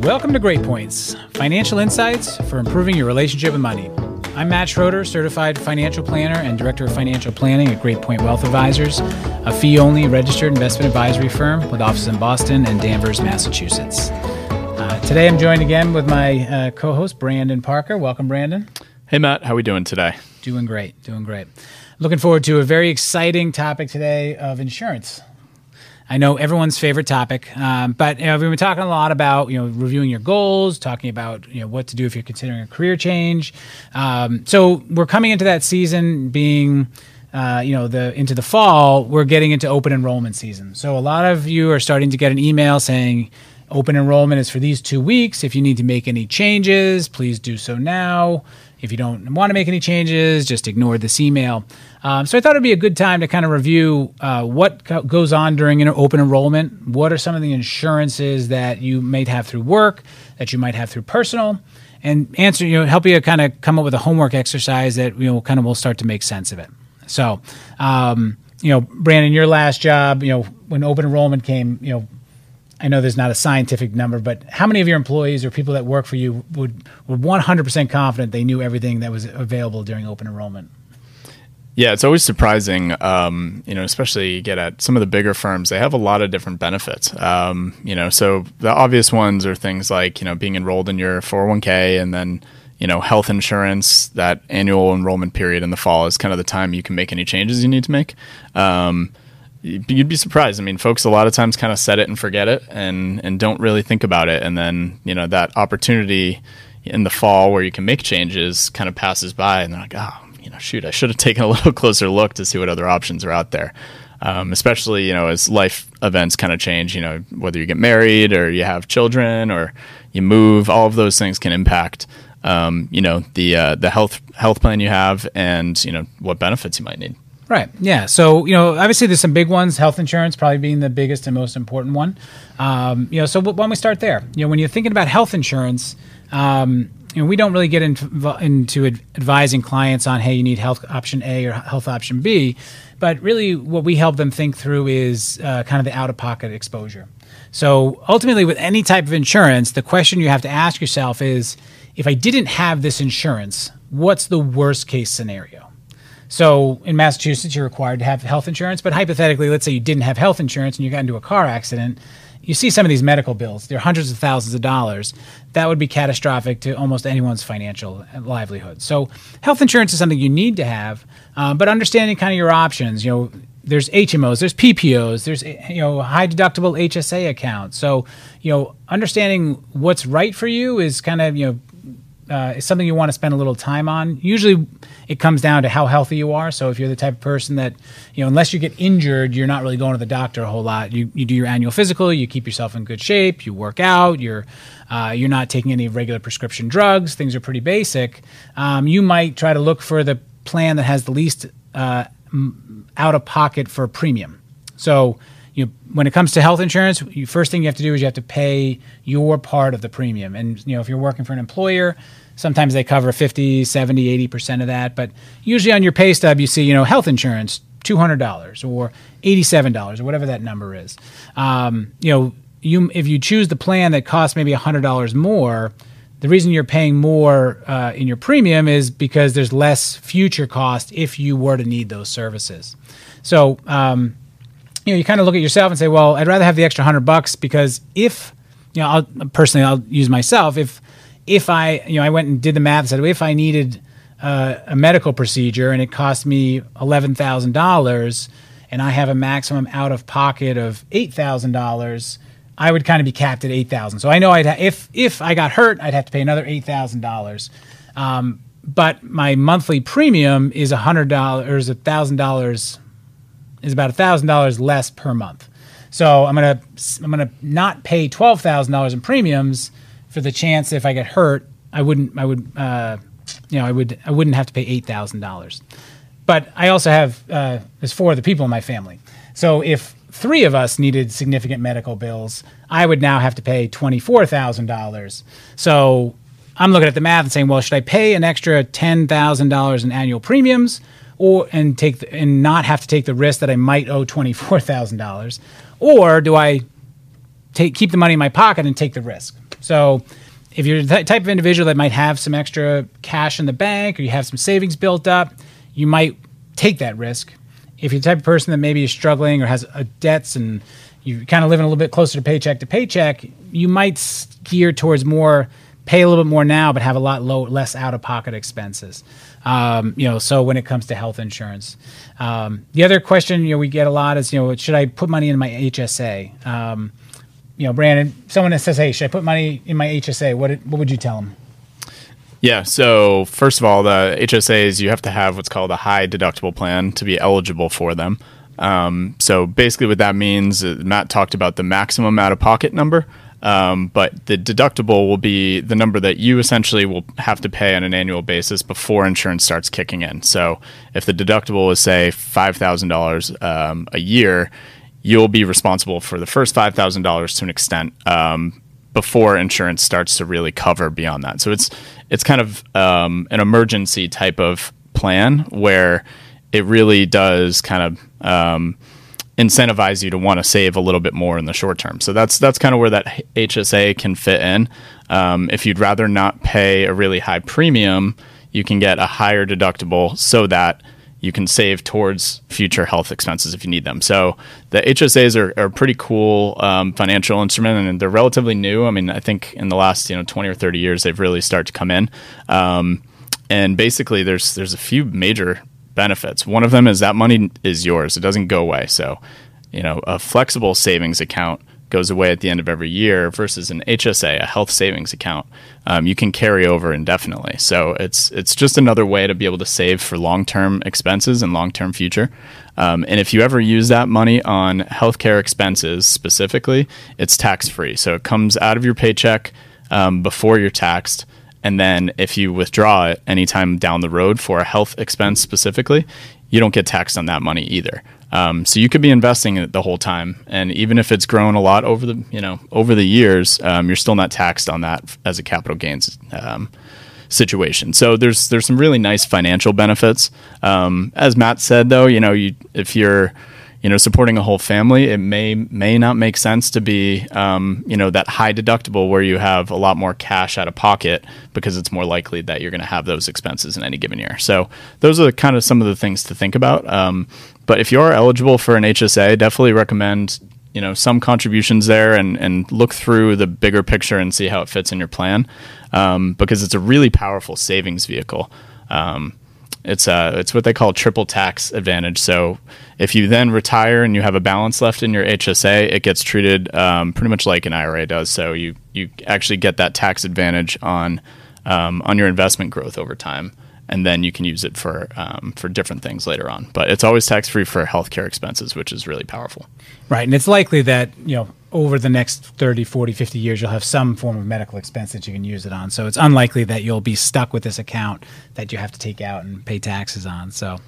Welcome to Great Points, financial insights for improving your relationship with money. I'm Matt Schroeder, certified financial planner and director of financial planning at Great Point Wealth Advisors, a fee only registered investment advisory firm with offices in Boston and Danvers, Massachusetts. Uh, today I'm joined again with my uh, co host, Brandon Parker. Welcome, Brandon. Hey, Matt. How are we doing today? Doing great. Doing great. Looking forward to a very exciting topic today of insurance. I know everyone's favorite topic, um, but you know, we've been talking a lot about you know reviewing your goals, talking about you know what to do if you're considering a career change. Um, so we're coming into that season being. Uh, you know the into the fall we're getting into open enrollment season so a lot of you are starting to get an email saying open enrollment is for these two weeks if you need to make any changes please do so now if you don't want to make any changes, just ignore this email. Um, so I thought it'd be a good time to kind of review uh, what co- goes on during open enrollment. What are some of the insurances that you might have through work, that you might have through personal, and answer you know help you kind of come up with a homework exercise that you know kind of will start to make sense of it. So. Um, you know, Brandon, your last job, you know, when open enrollment came, you know, I know there's not a scientific number, but how many of your employees or people that work for you would were 100% confident they knew everything that was available during open enrollment? Yeah, it's always surprising, um, you know, especially you get at some of the bigger firms, they have a lot of different benefits. Um, you know, so the obvious ones are things like, you know, being enrolled in your 401k and then, you know, health insurance, that annual enrollment period in the fall is kind of the time you can make any changes you need to make. Um, you'd be surprised. I mean, folks a lot of times kind of set it and forget it and and don't really think about it and then, you know, that opportunity in the fall where you can make changes kind of passes by and they're like, "Oh, you know, shoot, I should have taken a little closer look to see what other options are out there." Um, especially, you know, as life events kind of change, you know, whether you get married or you have children or you move, all of those things can impact um, you know, the uh, the health health plan you have and, you know, what benefits you might need. Right. Yeah. So you know, obviously, there's some big ones. Health insurance probably being the biggest and most important one. Um, you know, so why don't we start there? You know, when you're thinking about health insurance, um, you know, we don't really get into, into advising clients on, hey, you need health option A or health option B, but really, what we help them think through is uh, kind of the out-of-pocket exposure. So ultimately, with any type of insurance, the question you have to ask yourself is, if I didn't have this insurance, what's the worst case scenario? So in Massachusetts, you're required to have health insurance. But hypothetically, let's say you didn't have health insurance and you got into a car accident. You see some of these medical bills, they're hundreds of thousands of dollars. That would be catastrophic to almost anyone's financial livelihood. So, health insurance is something you need to have, um, but understanding kind of your options, you know, there's HMOs, there's PPOs, there's you know high deductible HSA accounts. So you know understanding what's right for you is kind of you know uh, is something you want to spend a little time on. Usually, it comes down to how healthy you are. So if you're the type of person that, you know, unless you get injured, you're not really going to the doctor a whole lot. You, you do your annual physical, you keep yourself in good shape, you work out, you're uh, you're not taking any regular prescription drugs. Things are pretty basic. Um, you might try to look for the plan that has the least uh, out of pocket for premium. So you when it comes to health insurance, you, first thing you have to do is you have to pay your part of the premium. And you know, if you're working for an employer, Sometimes they cover 50, 70, 80% of that. But usually on your pay stub, you see, you know, health insurance, $200 or $87 or whatever that number is. Um, you know, you if you choose the plan that costs maybe $100 more, the reason you're paying more uh, in your premium is because there's less future cost if you were to need those services. So, um, you know, you kind of look at yourself and say, well, I'd rather have the extra hundred bucks because if, you know, I'll, personally, I'll use myself. If if I, you know, I went and did the math said, if I needed uh, a medical procedure and it cost me eleven thousand dollars, and I have a maximum out of pocket of eight thousand dollars, I would kind of be capped at eight thousand. So I know I'd ha- if if I got hurt, I'd have to pay another eight thousand um, dollars. But my monthly premium is a hundred dollars, a thousand dollars is about a thousand dollars less per month. So I'm gonna I'm gonna not pay twelve thousand dollars in premiums for the chance if I get hurt, I wouldn't. I would. Uh, you know, I would. I wouldn't have to pay eight thousand dollars. But I also have. Uh, there's four other people in my family. So if three of us needed significant medical bills, I would now have to pay twenty four thousand dollars. So I'm looking at the math and saying, well, should I pay an extra ten thousand dollars in annual premiums, or and take the, and not have to take the risk that I might owe twenty four thousand dollars, or do I take keep the money in my pocket and take the risk? So if you're the type of individual that might have some extra cash in the bank or you have some savings built up, you might take that risk. If you're the type of person that maybe is struggling or has uh, debts and you're kind of living a little bit closer to paycheck to paycheck, you might gear towards more pay a little bit more now, but have a lot low, less out of pocket expenses. Um, you know, so when it comes to health insurance, um, the other question you know we get a lot is you know should I put money in my HSA? Um, you know, Brandon, someone that says, "Hey, should I put money in my HSA?" What what would you tell them? Yeah. So first of all, the HSAs you have to have what's called a high deductible plan to be eligible for them. Um, so basically, what that means, uh, Matt talked about the maximum out of pocket number. Um, but the deductible will be the number that you essentially will have to pay on an annual basis before insurance starts kicking in. So if the deductible is say five thousand um, dollars a year, you'll be responsible for the first five thousand dollars to an extent um, before insurance starts to really cover beyond that. So it's it's kind of um, an emergency type of plan where it really does kind of um, incentivize you to want to save a little bit more in the short term. So that's that's kind of where that HSA can fit in. Um, if you'd rather not pay a really high premium, you can get a higher deductible so that you can save towards future health expenses if you need them. So the HSAs are, are a pretty cool um, financial instrument, and they're relatively new. I mean, I think in the last you know twenty or thirty years, they've really started to come in. Um, and basically, there's there's a few major benefits. One of them is that money is yours; it doesn't go away. So, you know, a flexible savings account goes away at the end of every year versus an HSA, a health savings account, um, you can carry over indefinitely. So it's it's just another way to be able to save for long term expenses and long term future. Um, and if you ever use that money on healthcare expenses specifically, it's tax free. So it comes out of your paycheck um, before you're taxed. And then if you withdraw it anytime down the road for a health expense specifically, you don't get taxed on that money either. Um, so you could be investing it the whole time, and even if it's grown a lot over the you know over the years, um, you're still not taxed on that as a capital gains um, situation. So there's there's some really nice financial benefits. Um, as Matt said, though, you know, you if you're you know supporting a whole family it may may not make sense to be um, you know that high deductible where you have a lot more cash out of pocket because it's more likely that you're going to have those expenses in any given year. So those are kind of some of the things to think about. Um, but if you are eligible for an hsa definitely recommend you know some contributions there and and look through the bigger picture and see how it fits in your plan um, because it's a really powerful savings vehicle. Um, it's uh, it's what they call triple tax advantage. So if you then retire and you have a balance left in your HSA, it gets treated um, pretty much like an IRA does. So you you actually get that tax advantage on um, on your investment growth over time, and then you can use it for um, for different things later on. But it's always tax free for healthcare expenses, which is really powerful. Right, and it's likely that you know over the next 30, 40, 50 years, you'll have some form of medical expense that you can use it on. So it's unlikely that you'll be stuck with this account that you have to take out and pay taxes on. So,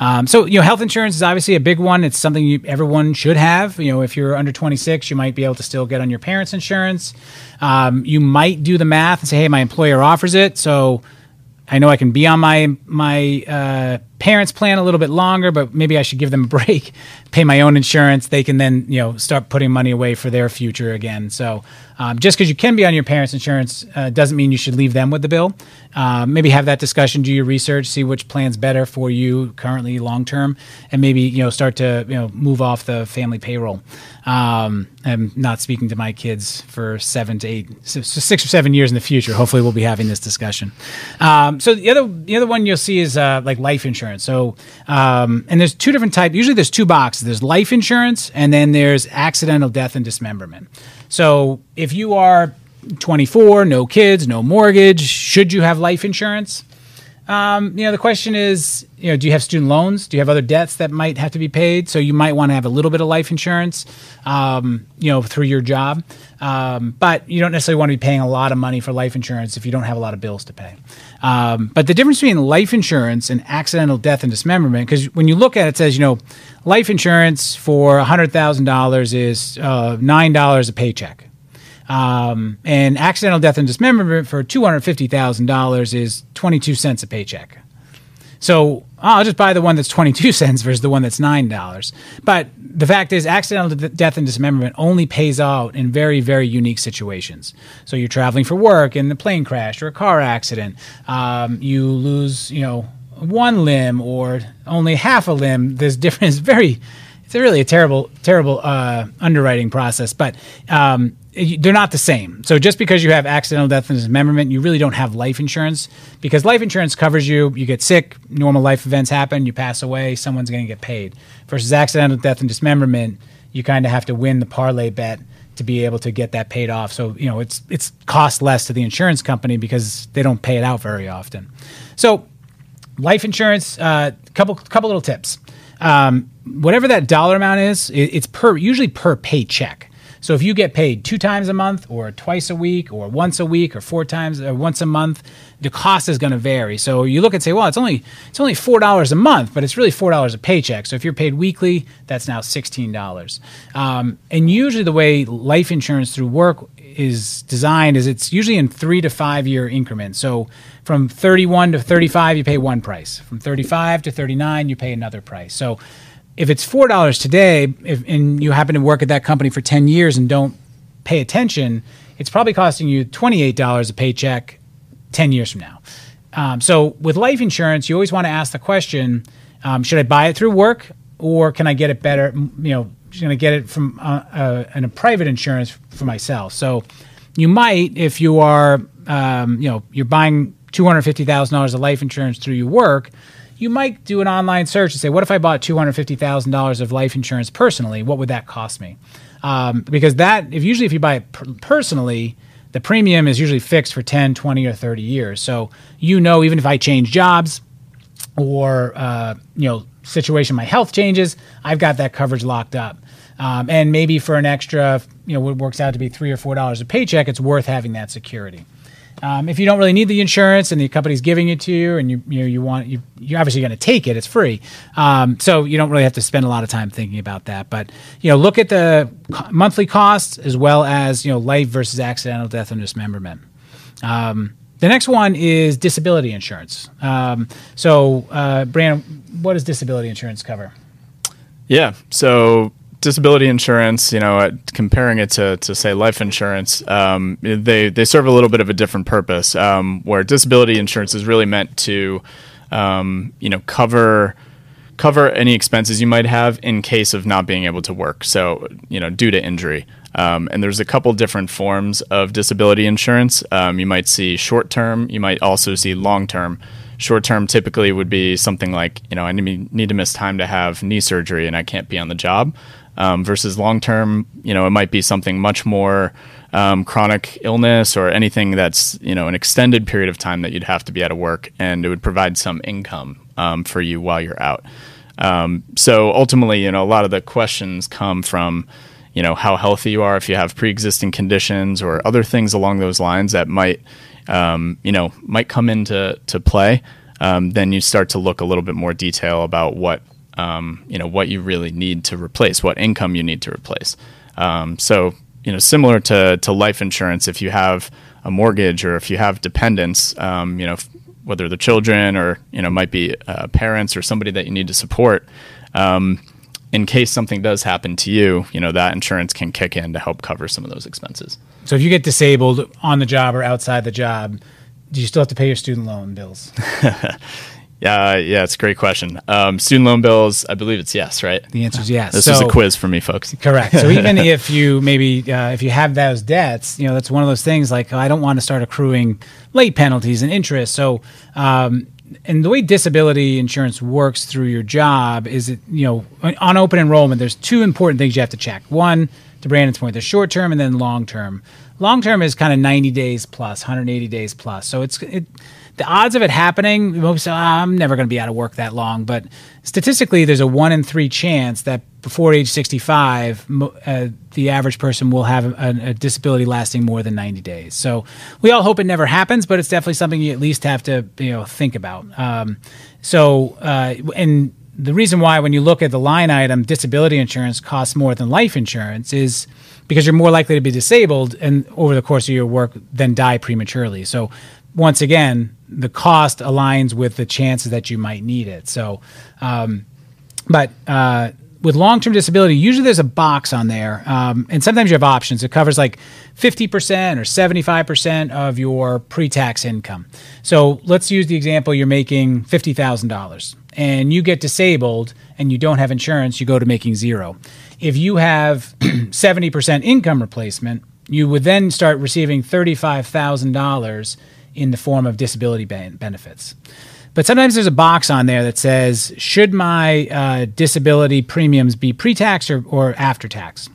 um, so you know, health insurance is obviously a big one. It's something you, everyone should have. You know, if you're under 26, you might be able to still get on your parents' insurance. Um, you might do the math and say, hey, my employer offers it, so I know I can be on my my uh, parents' plan a little bit longer, but maybe I should give them a break, pay my own insurance. They can then you know start putting money away for their future again. So um, just because you can be on your parents' insurance uh, doesn't mean you should leave them with the bill. Uh, maybe have that discussion, do your research, see which plan's better for you currently long term, and maybe you know start to you know move off the family payroll. Um, I'm not speaking to my kids for seven to eight, six or seven years in the future. Hopefully, we'll be having this discussion. Um, so the other the other one you'll see is uh, like life insurance. So um, and there's two different types. Usually, there's two boxes. There's life insurance, and then there's accidental death and dismemberment. So if you are 24, no kids, no mortgage, should you have life insurance? Um, you know, the question is, you know, do you have student loans? Do you have other debts that might have to be paid? So you might want to have a little bit of life insurance, um, you know, through your job. Um, but you don't necessarily want to be paying a lot of money for life insurance if you don't have a lot of bills to pay. Um, but the difference between life insurance and accidental death and dismemberment, because when you look at it, it says, you know, life insurance for $100,000 is uh, $9 a paycheck. Um, and accidental death and dismemberment for $250,000 is 22 cents a paycheck. So I'll just buy the one that's 22 cents versus the one that's $9. But the fact is, accidental death and dismemberment only pays out in very, very unique situations. So you're traveling for work in the plane crash or a car accident. Um, you lose, you know, one limb or only half a limb. There's different. It's very, it's really a terrible, terrible uh, underwriting process. But um, they're not the same. So just because you have accidental death and dismemberment, you really don't have life insurance because life insurance covers you. You get sick, normal life events happen, you pass away, someone's going to get paid. Versus accidental death and dismemberment, you kind of have to win the parlay bet to be able to get that paid off. So you know it's it's cost less to the insurance company because they don't pay it out very often. So life insurance, uh, couple couple little tips. Um, whatever that dollar amount is, it, it's per usually per paycheck. So if you get paid two times a month, or twice a week, or once a week, or four times, or once a month, the cost is going to vary. So you look and say, well, it's only it's only four dollars a month, but it's really four dollars a paycheck. So if you're paid weekly, that's now sixteen dollars. Um, and usually the way life insurance through work is designed is it's usually in three to five year increments. So from 31 to 35, you pay one price. From 35 to 39, you pay another price. So if it's four dollars today, if, and you happen to work at that company for ten years and don't pay attention, it's probably costing you twenty eight dollars a paycheck ten years from now. Um, so with life insurance, you always want to ask the question: um, Should I buy it through work, or can I get it better? You know, going to get it from uh, uh, a private insurance for myself. So you might, if you are, um, you know, you're buying two hundred fifty thousand dollars of life insurance through your work you might do an online search and say, what if I bought $250,000 of life insurance personally? What would that cost me? Um, because that, if usually if you buy it per- personally, the premium is usually fixed for 10, 20, or 30 years. So you know, even if I change jobs or, uh, you know, situation, my health changes, I've got that coverage locked up. Um, and maybe for an extra, you know, what works out to be three or four dollars a paycheck, it's worth having that security. Um, if you don't really need the insurance and the company's giving it to you, and you you know you want you you're obviously going to take it, it's free. Um, so you don't really have to spend a lot of time thinking about that. But you know, look at the monthly costs as well as you know life versus accidental death and dismemberment. Um, the next one is disability insurance. Um, so, uh, what does disability insurance cover? Yeah, so disability insurance, you know, comparing it to, to say life insurance, um, they they serve a little bit of a different purpose. Um, where disability insurance is really meant to, um, you know, cover cover any expenses you might have in case of not being able to work. So, you know, due to injury. Um, and there's a couple different forms of disability insurance. Um, you might see short term. You might also see long term. Short term typically would be something like, you know, I need, need to miss time to have knee surgery and I can't be on the job um, versus long term, you know, it might be something much more um, chronic illness or anything that's you know an extended period of time that you'd have to be out of work, and it would provide some income um, for you while you're out. Um, so ultimately, you know, a lot of the questions come from you know how healthy you are, if you have pre-existing conditions or other things along those lines that might um, you know might come into to play. Um, then you start to look a little bit more detail about what um, you know what you really need to replace, what income you need to replace. Um, so you know, similar to to life insurance, if you have a mortgage or if you have dependents, um, you know, whether the children or you know might be uh, parents or somebody that you need to support. Um, in case something does happen to you, you know that insurance can kick in to help cover some of those expenses. So if you get disabled on the job or outside the job, do you still have to pay your student loan bills? Yeah, yeah, it's a great question. Um, student loan bills, I believe it's yes, right? The answer is yes. This so, is a quiz for me, folks. Correct. So even if you maybe uh, if you have those debts, you know that's one of those things like oh, I don't want to start accruing late penalties and interest. So um, and the way disability insurance works through your job is it you know on open enrollment there's two important things you have to check. One, to Brandon's point, there's short term and then long term. Long term is kind of 90 days plus, 180 days plus. So it's it the odds of it happening, most oh, I'm never going to be out of work that long. But statistically, there's a one in three chance that before age 65, uh, the average person will have a, a, disability lasting more than 90 days. So we all hope it never happens, but it's definitely something you at least have to you know think about. Um, so uh, and the reason why when you look at the line item, disability insurance costs more than life insurance is because you're more likely to be disabled and over the course of your work than die prematurely. So once again, the cost aligns with the chances that you might need it. So, um, but uh, with long term disability, usually there's a box on there, um, and sometimes you have options. It covers like 50% or 75% of your pre tax income. So let's use the example you're making $50,000 and you get disabled and you don't have insurance, you go to making zero. If you have 70% income replacement, you would then start receiving $35,000 in the form of disability benefits. But sometimes there's a box on there that says, should my uh, disability premiums be pre tax or, or after tax?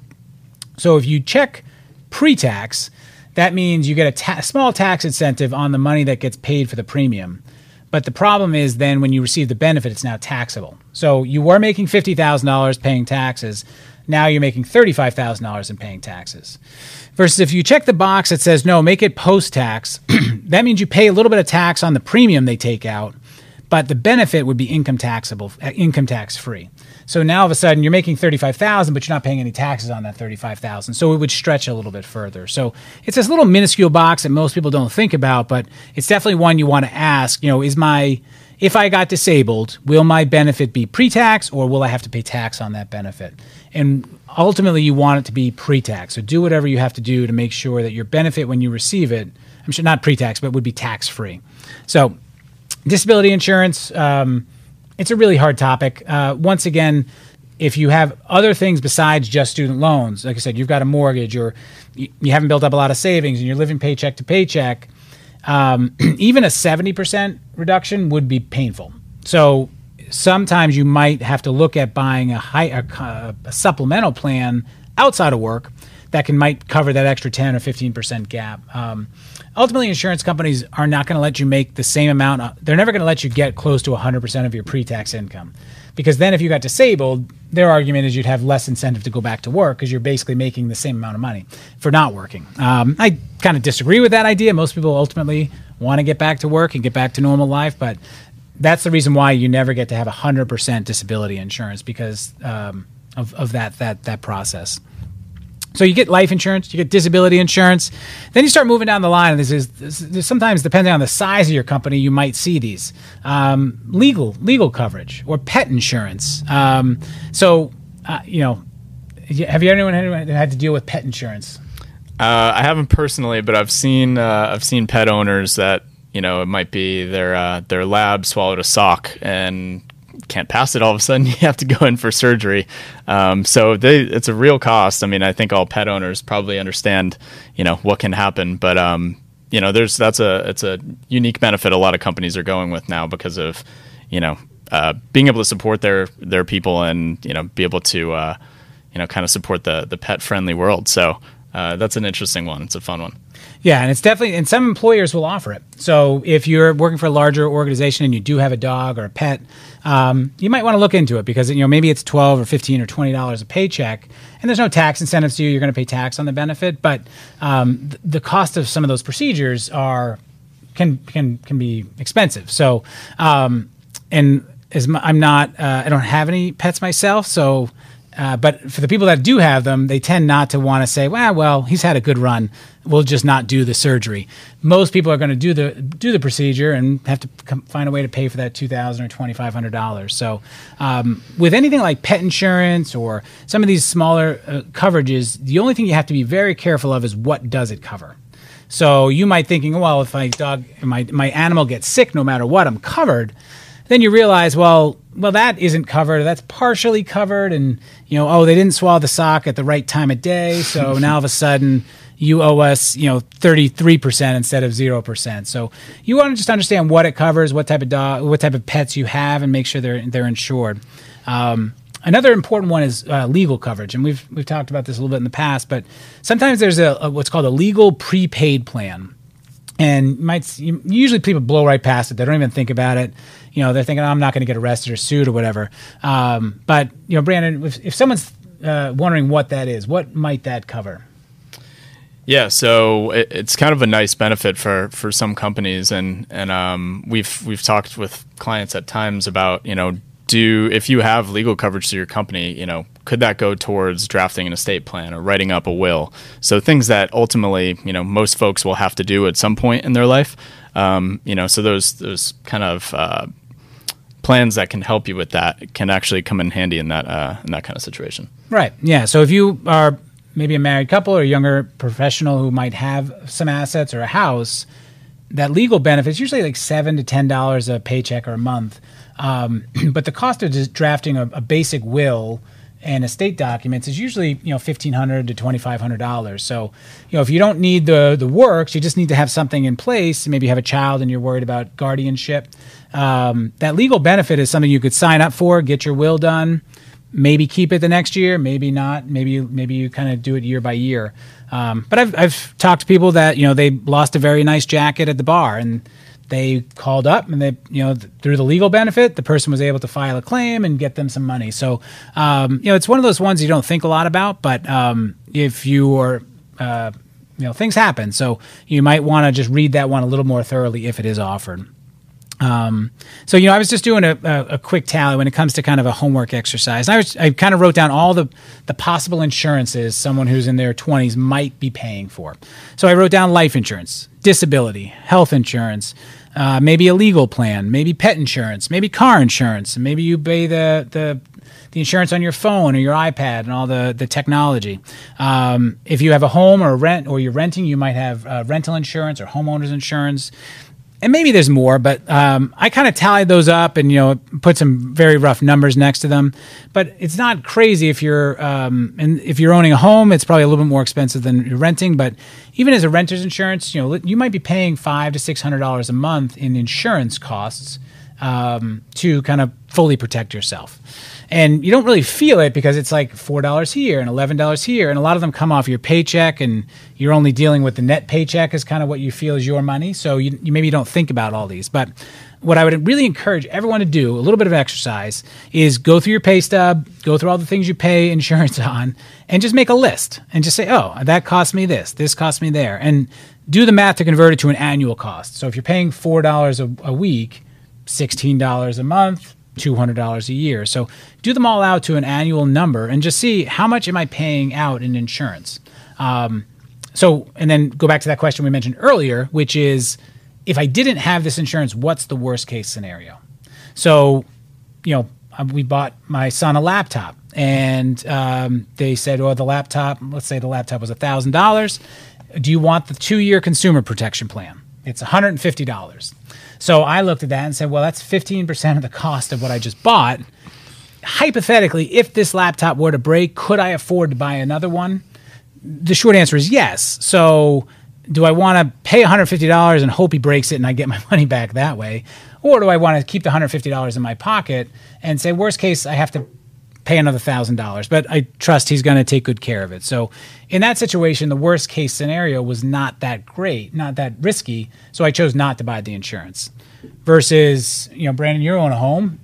So if you check pre tax, that means you get a ta- small tax incentive on the money that gets paid for the premium. But the problem is then when you receive the benefit, it's now taxable. So you were making $50,000 paying taxes. Now you're making $35,000 in paying taxes. Versus if you check the box that says, no, make it post tax, that means you pay a little bit of tax on the premium they take out, but the benefit would be income taxable, uh, income tax free. So now all of a sudden you're making 35,000 but you're not paying any taxes on that 35,000. So it would stretch a little bit further. So it's this little minuscule box that most people don't think about, but it's definitely one you want to ask, you know, is my if I got disabled, will my benefit be pre-tax or will I have to pay tax on that benefit? And ultimately you want it to be pre-tax. So do whatever you have to do to make sure that your benefit when you receive it, I'm sure not pre-tax, but would be tax-free. So disability insurance, um, it's a really hard topic. Uh, once again, if you have other things besides just student loans, like I said, you've got a mortgage or you haven't built up a lot of savings and you're living paycheck to paycheck, um, even a 70% reduction would be painful. So sometimes you might have to look at buying a, high, a, a supplemental plan outside of work that can might cover that extra 10 or 15% gap. Um, ultimately, insurance companies are not going to let you make the same amount. They're never going to let you get close to 100% of your pre-tax income. Because then if you got disabled, their argument is you'd have less incentive to go back to work because you're basically making the same amount of money for not working. Um, I kind of disagree with that idea. Most people ultimately want to get back to work and get back to normal life, but that's the reason why you never get to have 100% disability insurance because um, of, of that, that, that process. So you get life insurance, you get disability insurance, then you start moving down the line. This is, this is sometimes depending on the size of your company, you might see these um, legal legal coverage or pet insurance. Um, so uh, you know, have you anyone had to deal with pet insurance? Uh, I haven't personally, but I've seen uh, I've seen pet owners that you know it might be their uh, their lab swallowed a sock and can't pass it all of a sudden you have to go in for surgery. Um, so they, it's a real cost. I mean i think all pet owners probably understand you know what can happen but um, you know there's that's a it's a unique benefit a lot of companies are going with now because of you know uh, being able to support their their people and you know be able to uh, you know kind of support the the pet friendly world. So uh, that's an interesting one it's a fun one yeah, and it's definitely, and some employers will offer it. So if you're working for a larger organization and you do have a dog or a pet, um, you might want to look into it because you know maybe it's twelve or fifteen or twenty dollars a paycheck, and there's no tax incentives to you. You're going to pay tax on the benefit, but um, th- the cost of some of those procedures are can can can be expensive. So, um, and as my, I'm not, uh, I don't have any pets myself, so uh, but for the people that do have them, they tend not to want to say, "Well, well, he's had a good run. We'll just not do the surgery." Most people are going to do the do the procedure and have to come, find a way to pay for that two thousand or twenty five hundred dollars. So, um, with anything like pet insurance or some of these smaller uh, coverages, the only thing you have to be very careful of is what does it cover. So you might thinking, "Well, if my dog, my my animal gets sick, no matter what, I'm covered." Then you realize, well, well, that isn't covered. That's partially covered, and you know, oh, they didn't swallow the sock at the right time of day, so now all of a sudden you owe us, you know, thirty three percent instead of zero percent. So you want to just understand what it covers, what type of dog, what type of pets you have, and make sure they're they're insured. Um, another important one is uh, legal coverage, and we've we've talked about this a little bit in the past, but sometimes there's a, a what's called a legal prepaid plan and might usually people blow right past it. They don't even think about it. You know, they're thinking, oh, I'm not going to get arrested or sued or whatever. Um, but you know, Brandon, if, if someone's uh, wondering what that is, what might that cover? Yeah, so it, it's kind of a nice benefit for, for some companies, and and um, we've we've talked with clients at times about you know do if you have legal coverage to your company, you know, could that go towards drafting an estate plan or writing up a will? So things that ultimately, you know, most folks will have to do at some point in their life. Um, you know, so those those kind of uh, plans that can help you with that can actually come in handy in that uh, in that kind of situation. Right. Yeah. So if you are maybe a married couple or a younger professional who might have some assets or a house, that legal benefit is usually like seven to ten dollars a paycheck or a month. Um, but the cost of just drafting a, a basic will and estate documents is usually you know fifteen hundred to twenty five hundred dollars. So you know if you don't need the the works, you just need to have something in place. Maybe you have a child and you're worried about guardianship. Um, that legal benefit is something you could sign up for, get your will done, maybe keep it the next year, maybe not. Maybe maybe you kind of do it year by year. Um, but I've I've talked to people that you know they lost a very nice jacket at the bar and they called up and they you know through the legal benefit the person was able to file a claim and get them some money. So um, you know it's one of those ones you don't think a lot about but um, if you are uh, you know things happen. So you might want to just read that one a little more thoroughly if it is offered um, so you know, I was just doing a, a, a, quick tally when it comes to kind of a homework exercise. I was I kind of wrote down all the the possible insurances someone who's in their 20s might be paying for. So I wrote down life insurance, disability, health insurance, uh, maybe a legal plan, maybe pet insurance, maybe car insurance, and maybe you pay the the the insurance on your phone or your iPad and all the the technology. Um, if you have a home or rent or you're renting, you might have uh, rental insurance or homeowners insurance and maybe there's more, but um, I kind of tallied those up and you know put some very rough numbers next to them. But it's not crazy if you're um, and if you're owning a home, it's probably a little bit more expensive than you're renting. But even as a renter's insurance, you know you might be paying five to six hundred dollars a month in insurance costs um, to kind of fully protect yourself and you don't really feel it because it's like four dollars here and eleven dollars here, and a lot of them come off your paycheck, and you're only dealing with the net paycheck is kind of what you feel is your money. So you, you maybe don't think about all these, but what I would really encourage everyone to do, a little bit of exercise, is go through your pay stub, go through all the things you pay insurance on, and just make a list and just say, oh, that cost me this, this cost me there, and do the math to convert it to an annual cost. So if you're paying four dollars a week, sixteen dollars a month, $200 a year. So do them all out to an annual number and just see how much am I paying out in insurance. Um, so, and then go back to that question we mentioned earlier, which is if I didn't have this insurance, what's the worst case scenario? So, you know, we bought my son a laptop and um, they said, well, the laptop, let's say the laptop was $1,000. Do you want the two year consumer protection plan? It's $150. So I looked at that and said, well, that's 15% of the cost of what I just bought. Hypothetically, if this laptop were to break, could I afford to buy another one? The short answer is yes. So do I want to pay $150 and hope he breaks it and I get my money back that way? Or do I want to keep the $150 in my pocket and say, worst case, I have to pay another thousand dollars, but I trust he's going to take good care of it. So, in that situation, the worst case scenario was not that great, not that risky. So I chose not to buy the insurance. Versus, you know, Brandon, you own a home.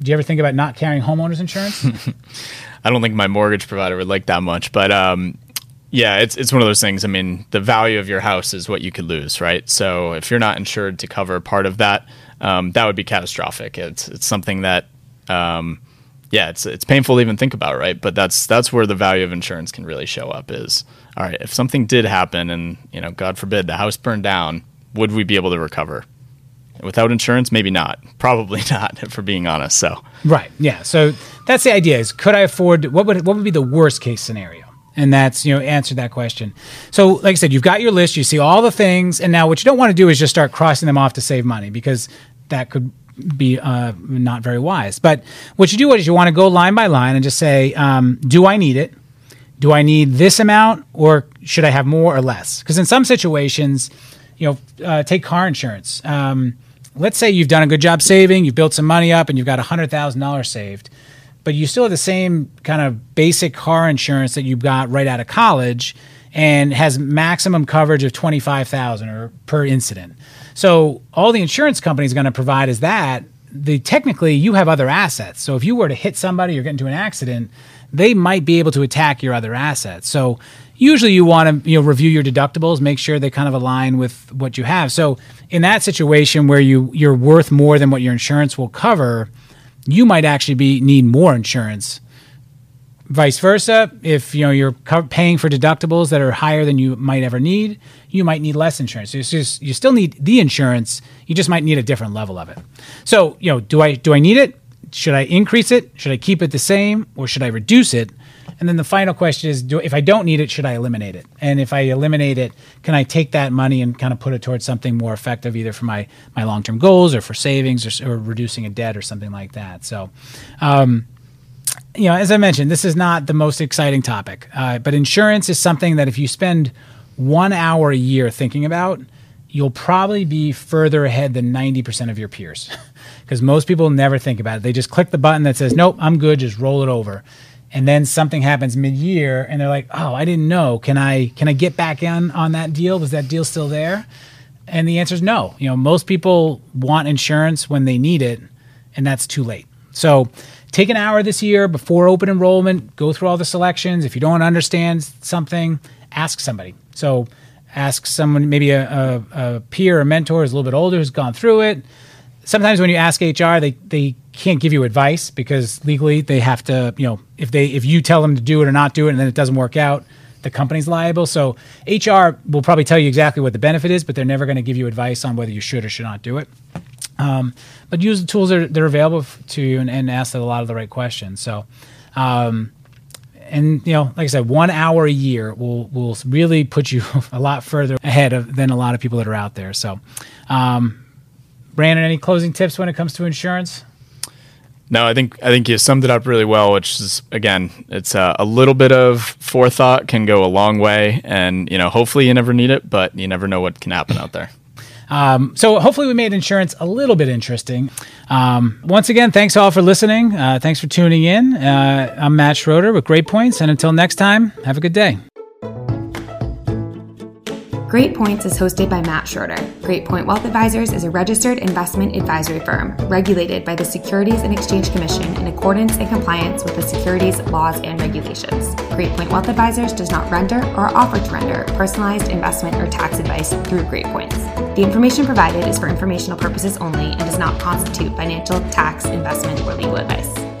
Do you ever think about not carrying homeowners insurance? I don't think my mortgage provider would like that much, but um, yeah, it's it's one of those things. I mean, the value of your house is what you could lose, right? So if you're not insured to cover part of that, um, that would be catastrophic. It's it's something that um, yeah, it's it's painful to even think about, right? But that's that's where the value of insurance can really show up. Is all right if something did happen, and you know, God forbid, the house burned down, would we be able to recover? Without insurance, maybe not. Probably not, for being honest. So right, yeah. So that's the idea: is could I afford? What would what would be the worst case scenario? And that's you know answer that question. So like I said, you've got your list. You see all the things, and now what you don't want to do is just start crossing them off to save money because that could be uh, not very wise. But what you do is you want to go line by line and just say, um, do I need it? Do I need this amount, or should I have more or less? Because in some situations, you know, uh, take car insurance. Um, let's say you've done a good job saving, you've built some money up, and you've got hundred thousand dollars saved, but you still have the same kind of basic car insurance that you got right out of college, and has maximum coverage of twenty five thousand or per incident. So all the insurance company is going to provide is that the technically you have other assets. So if you were to hit somebody or get into an accident, they might be able to attack your other assets. So usually you want to you know review your deductibles, make sure they kind of align with what you have. So in that situation where you you're worth more than what your insurance will cover, you might actually be need more insurance Vice versa, if you know you're paying for deductibles that are higher than you might ever need, you might need less insurance. Just, you still need the insurance, you just might need a different level of it. So, you know, do I do I need it? Should I increase it? Should I keep it the same or should I reduce it? And then the final question is do, if I don't need it, should I eliminate it? And if I eliminate it, can I take that money and kind of put it towards something more effective, either for my, my long term goals or for savings or, or, reducing a debt or something like that? So, um, you know, as I mentioned, this is not the most exciting topic, uh, but insurance is something that if you spend one hour a year thinking about, you'll probably be further ahead than 90% of your peers because most people never think about it. They just click the button that says, nope, I'm good, just roll it over. And then something happens mid-year and they're like, "Oh, I didn't know. Can I can I get back in on that deal? Was that deal still there?" And the answer is no. You know, most people want insurance when they need it, and that's too late. So, take an hour this year before open enrollment, go through all the selections. If you don't understand something, ask somebody. So, ask someone, maybe a, a, a peer or mentor who's a little bit older who's gone through it. Sometimes when you ask HR, they, they can't give you advice because legally they have to, you know, if they if you tell them to do it or not do it and then it doesn't work out, the company's liable. So HR will probably tell you exactly what the benefit is, but they're never going to give you advice on whether you should or should not do it. Um, but use the tools that are, that are available to you and, and, ask a lot of the right questions. So, um, and you know, like I said, one hour a year will will really put you a lot further ahead of, than a lot of people that are out there. So, um, Brandon, any closing tips when it comes to insurance? No, I think I think you summed it up really well. Which is again, it's a little bit of forethought can go a long way, and you know, hopefully you never need it, but you never know what can happen out there. Um, so hopefully we made insurance a little bit interesting. Um, once again, thanks all for listening. Uh, thanks for tuning in. Uh, I'm Matt Schroeder with Great Points, and until next time, have a good day. Great Points is hosted by Matt Schroeder. Great Point Wealth Advisors is a registered investment advisory firm regulated by the Securities and Exchange Commission in accordance and compliance with the securities laws and regulations. Great Point Wealth Advisors does not render or offer to render personalized investment or tax advice through Great Points. The information provided is for informational purposes only and does not constitute financial, tax, investment, or legal advice.